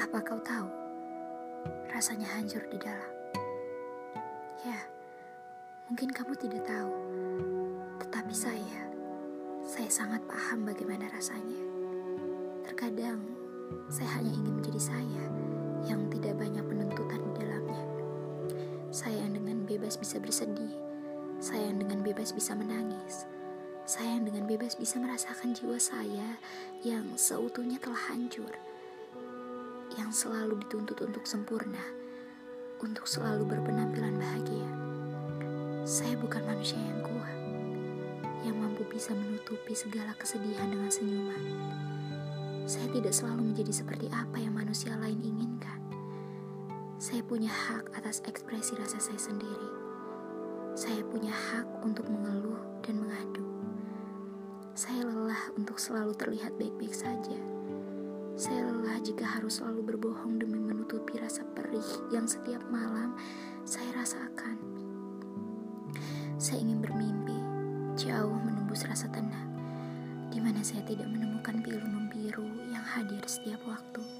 Apa kau tahu? Rasanya hancur di dalam. Ya, mungkin kamu tidak tahu. Tetapi saya, saya sangat paham bagaimana rasanya. Terkadang, saya hanya ingin menjadi saya yang tidak banyak penuntutan di dalamnya. Saya yang dengan bebas bisa bersedih, saya yang dengan bebas bisa menangis, saya yang dengan bebas bisa merasakan jiwa saya yang seutuhnya telah hancur yang selalu dituntut untuk sempurna, untuk selalu berpenampilan bahagia. Saya bukan manusia yang kuat, yang mampu bisa menutupi segala kesedihan dengan senyuman. Saya tidak selalu menjadi seperti apa yang manusia lain inginkan. Saya punya hak atas ekspresi rasa saya sendiri. Saya punya hak untuk mengeluh dan mengadu. Saya lelah untuk selalu terlihat baik-baik saja jika harus selalu berbohong demi menutupi rasa perih yang setiap malam saya rasakan. Saya ingin bermimpi, jauh menembus rasa tenang, di mana saya tidak menemukan pilu membiru yang hadir setiap waktu.